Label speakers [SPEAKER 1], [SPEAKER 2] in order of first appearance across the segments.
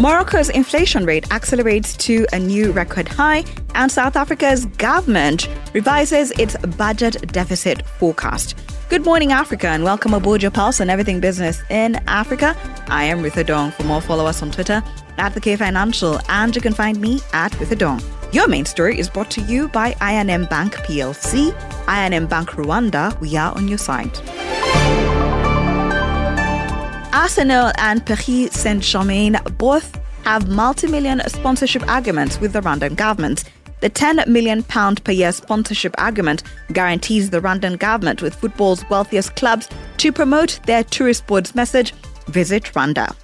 [SPEAKER 1] Morocco's inflation rate accelerates to a new record high, and South Africa's government revises its budget deficit forecast. Good morning, Africa, and welcome aboard your pulse on everything business in Africa. I am Ritha Dong. For more, follow us on Twitter at the K Financial, and you can find me at Ritha Dong. Your main story is brought to you by I&M Bank PLC, I&M Bank Rwanda. We are on your side. Arsenal and Paris Saint Germain both have multi million sponsorship agreements with the Rwandan government. The £10 million per year sponsorship agreement guarantees the Rwandan government with football's wealthiest clubs to promote their tourist board's message Visit Rwanda.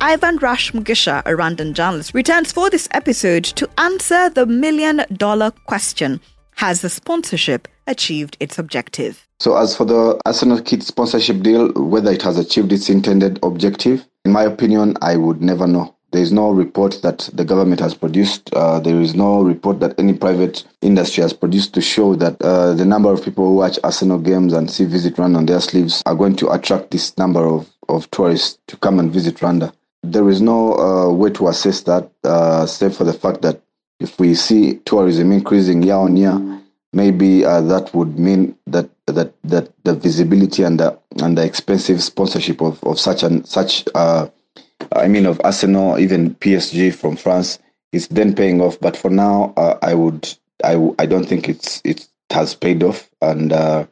[SPEAKER 1] Ivan Rush Mugisha, a Rwandan journalist, returns for this episode to answer the million dollar question Has the sponsorship achieved its objective?
[SPEAKER 2] So, as for the Arsenal kit sponsorship deal, whether it has achieved its intended objective, in my opinion, I would never know. There is no report that the government has produced. Uh, there is no report that any private industry has produced to show that uh, the number of people who watch Arsenal games and see Visit Rwanda on their sleeves are going to attract this number of, of tourists to come and visit Rwanda. There is no uh, way to assess that, uh, save for the fact that if we see tourism increasing year on year, maybe uh, that would mean that that that the visibility and the and the expensive sponsorship of, of such and such uh, I mean of Arsenal even PSG from France is then paying off. But for now uh, I would I, I don't think it's it has paid off. And uh,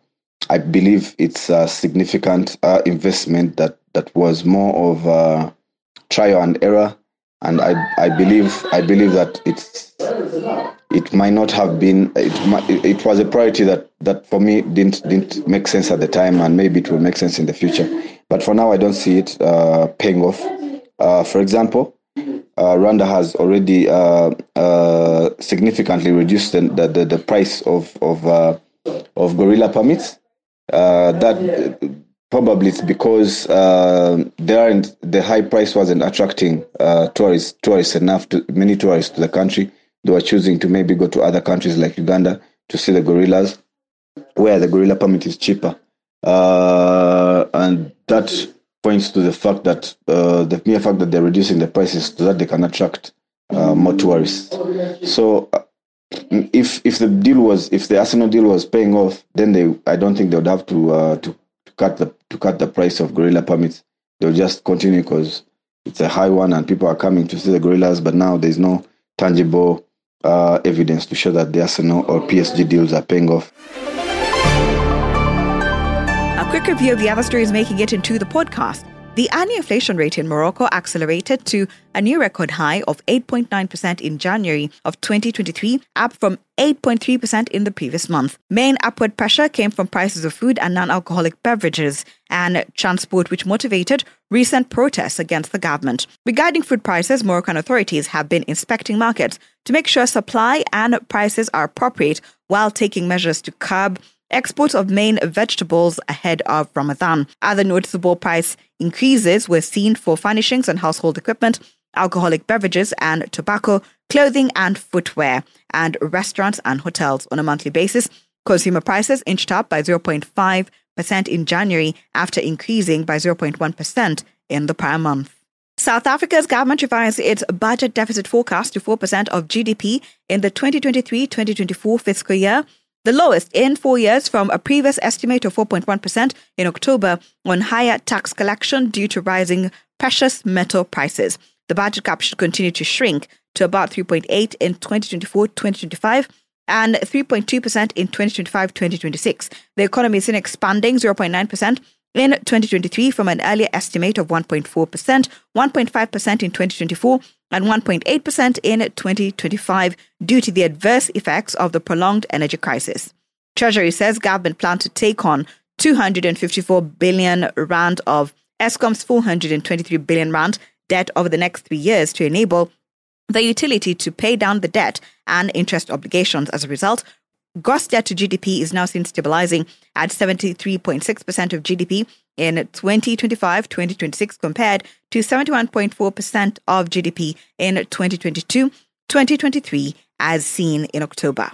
[SPEAKER 2] I believe it's a significant uh, investment that that was more of a trial and error. And I I believe I believe that it's it might not have been it, it was a priority that that for me didn't didn't make sense at the time. And maybe it will make sense in the future. But for now i don't see it uh, paying off for example uh, Rwanda has already uh, uh, significantly reduced the, the, the, price of of uh, of gorilla permits. that probably it's because there aren't the high price wasn't attracting tourists tourists enough to many tourists to the country they were choosing to maybe go to other countries like Uganda to see the gorillas, where the gorilla permit is cheaper. Uh, and that points to the fact that uh, the mere fact that they're reducing the prices so that they can attract uh, more tourists. So uh, if if the deal was if the Arsenal deal was paying off, then they I don't think they would have to uh, to, to cut the to cut the price of gorilla permits. They'll just continue because it's a high one and people are coming to see the gorillas. But now there's no tangible uh, evidence to show that the Arsenal or PSG deals are paying off.
[SPEAKER 1] Quick review of the other stories making it into the podcast. The annual inflation rate in Morocco accelerated to a new record high of 8.9% in January of 2023, up from 8.3% in the previous month. Main upward pressure came from prices of food and non alcoholic beverages and transport, which motivated recent protests against the government. Regarding food prices, Moroccan authorities have been inspecting markets to make sure supply and prices are appropriate while taking measures to curb exports of main vegetables ahead of Ramadan. Other noticeable price increases were seen for furnishings and household equipment, alcoholic beverages and tobacco, clothing and footwear, and restaurants and hotels on a monthly basis. Consumer prices inched up by 0.5% in January after increasing by 0.1% in the prior month. South Africa's government revised its budget deficit forecast to 4% of GDP in the 2023 2024 fiscal year the lowest in four years from a previous estimate of 4.1% in October on higher tax collection due to rising precious metal prices. The budget gap should continue to shrink to about 3.8 in 2024-2025 and 3.2% in 2025-2026. The economy is in expanding 0.9% in 2023 from an earlier estimate of 1.4%, 1.5% in 2024, and 1.8% in 2025 due to the adverse effects of the prolonged energy crisis. Treasury says government plans to take on 254 billion rand of Eskom's 423 billion rand debt over the next three years to enable the utility to pay down the debt and interest obligations. As a result, gross debt to GDP is now seen stabilizing at 73.6% of GDP in 2025 2026 compared to 71.4% of GDP in 2022 2023, as seen in October.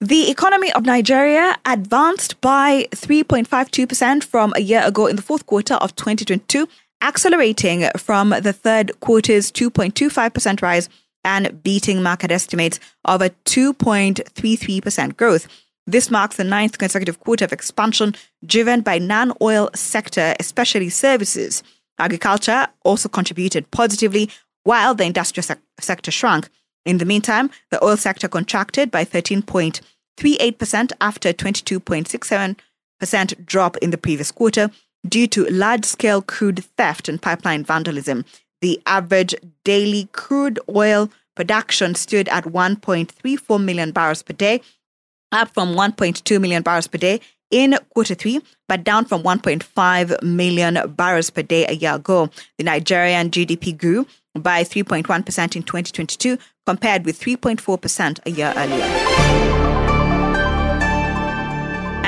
[SPEAKER 1] The economy of Nigeria advanced by 3.52% from a year ago in the fourth quarter of 2022 accelerating from the third quarter's 2.25% rise and beating market estimates of a 2.33% growth. This marks the ninth consecutive quarter of expansion driven by non oil sector, especially services. Agriculture also contributed positively, while the industrial se- sector shrunk. In the meantime, the oil sector contracted by 13.38% after a 22.67% drop in the previous quarter due to large scale crude theft and pipeline vandalism. The average daily crude oil production stood at 1.34 million barrels per day, up from 1.2 million barrels per day in quarter three, but down from 1.5 million barrels per day a year ago. The Nigerian GDP grew by 3.1% in 2022 compared with 3.4% a year earlier.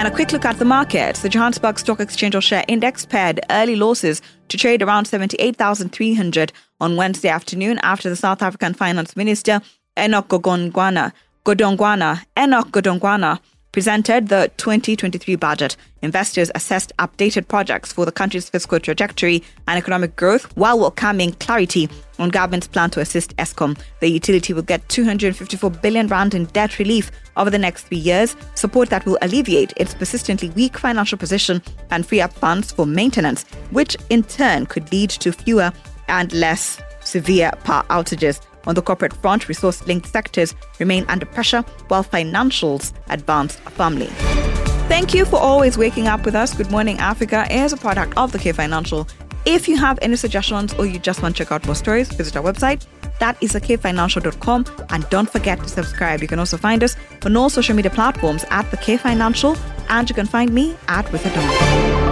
[SPEAKER 1] And a quick look at the market. The Johannesburg Stock Exchange Share Index pared early losses to trade around 78,300 on Wednesday afternoon after the South African Finance Minister Enoch Godongwana, Godongwana, Enoch Godongwana presented the 2023 budget. Investors assessed updated projects for the country's fiscal trajectory and economic growth while welcoming clarity on government's plan to assist Eskom. The utility will get 254 billion rand in debt relief over the next three years, support that will alleviate its persistently weak financial position and free up funds for maintenance, which in turn could lead to fewer and less severe power outages. On the corporate front, resource linked sectors remain under pressure while financials advance firmly. Thank you for always waking up with us. Good Morning Africa is a product of the K Financial. If you have any suggestions or you just want to check out more stories, visit our website. That is thekfinancial.com. And don't forget to subscribe. You can also find us on all social media platforms at the K Financial. And you can find me at Ritha Dong.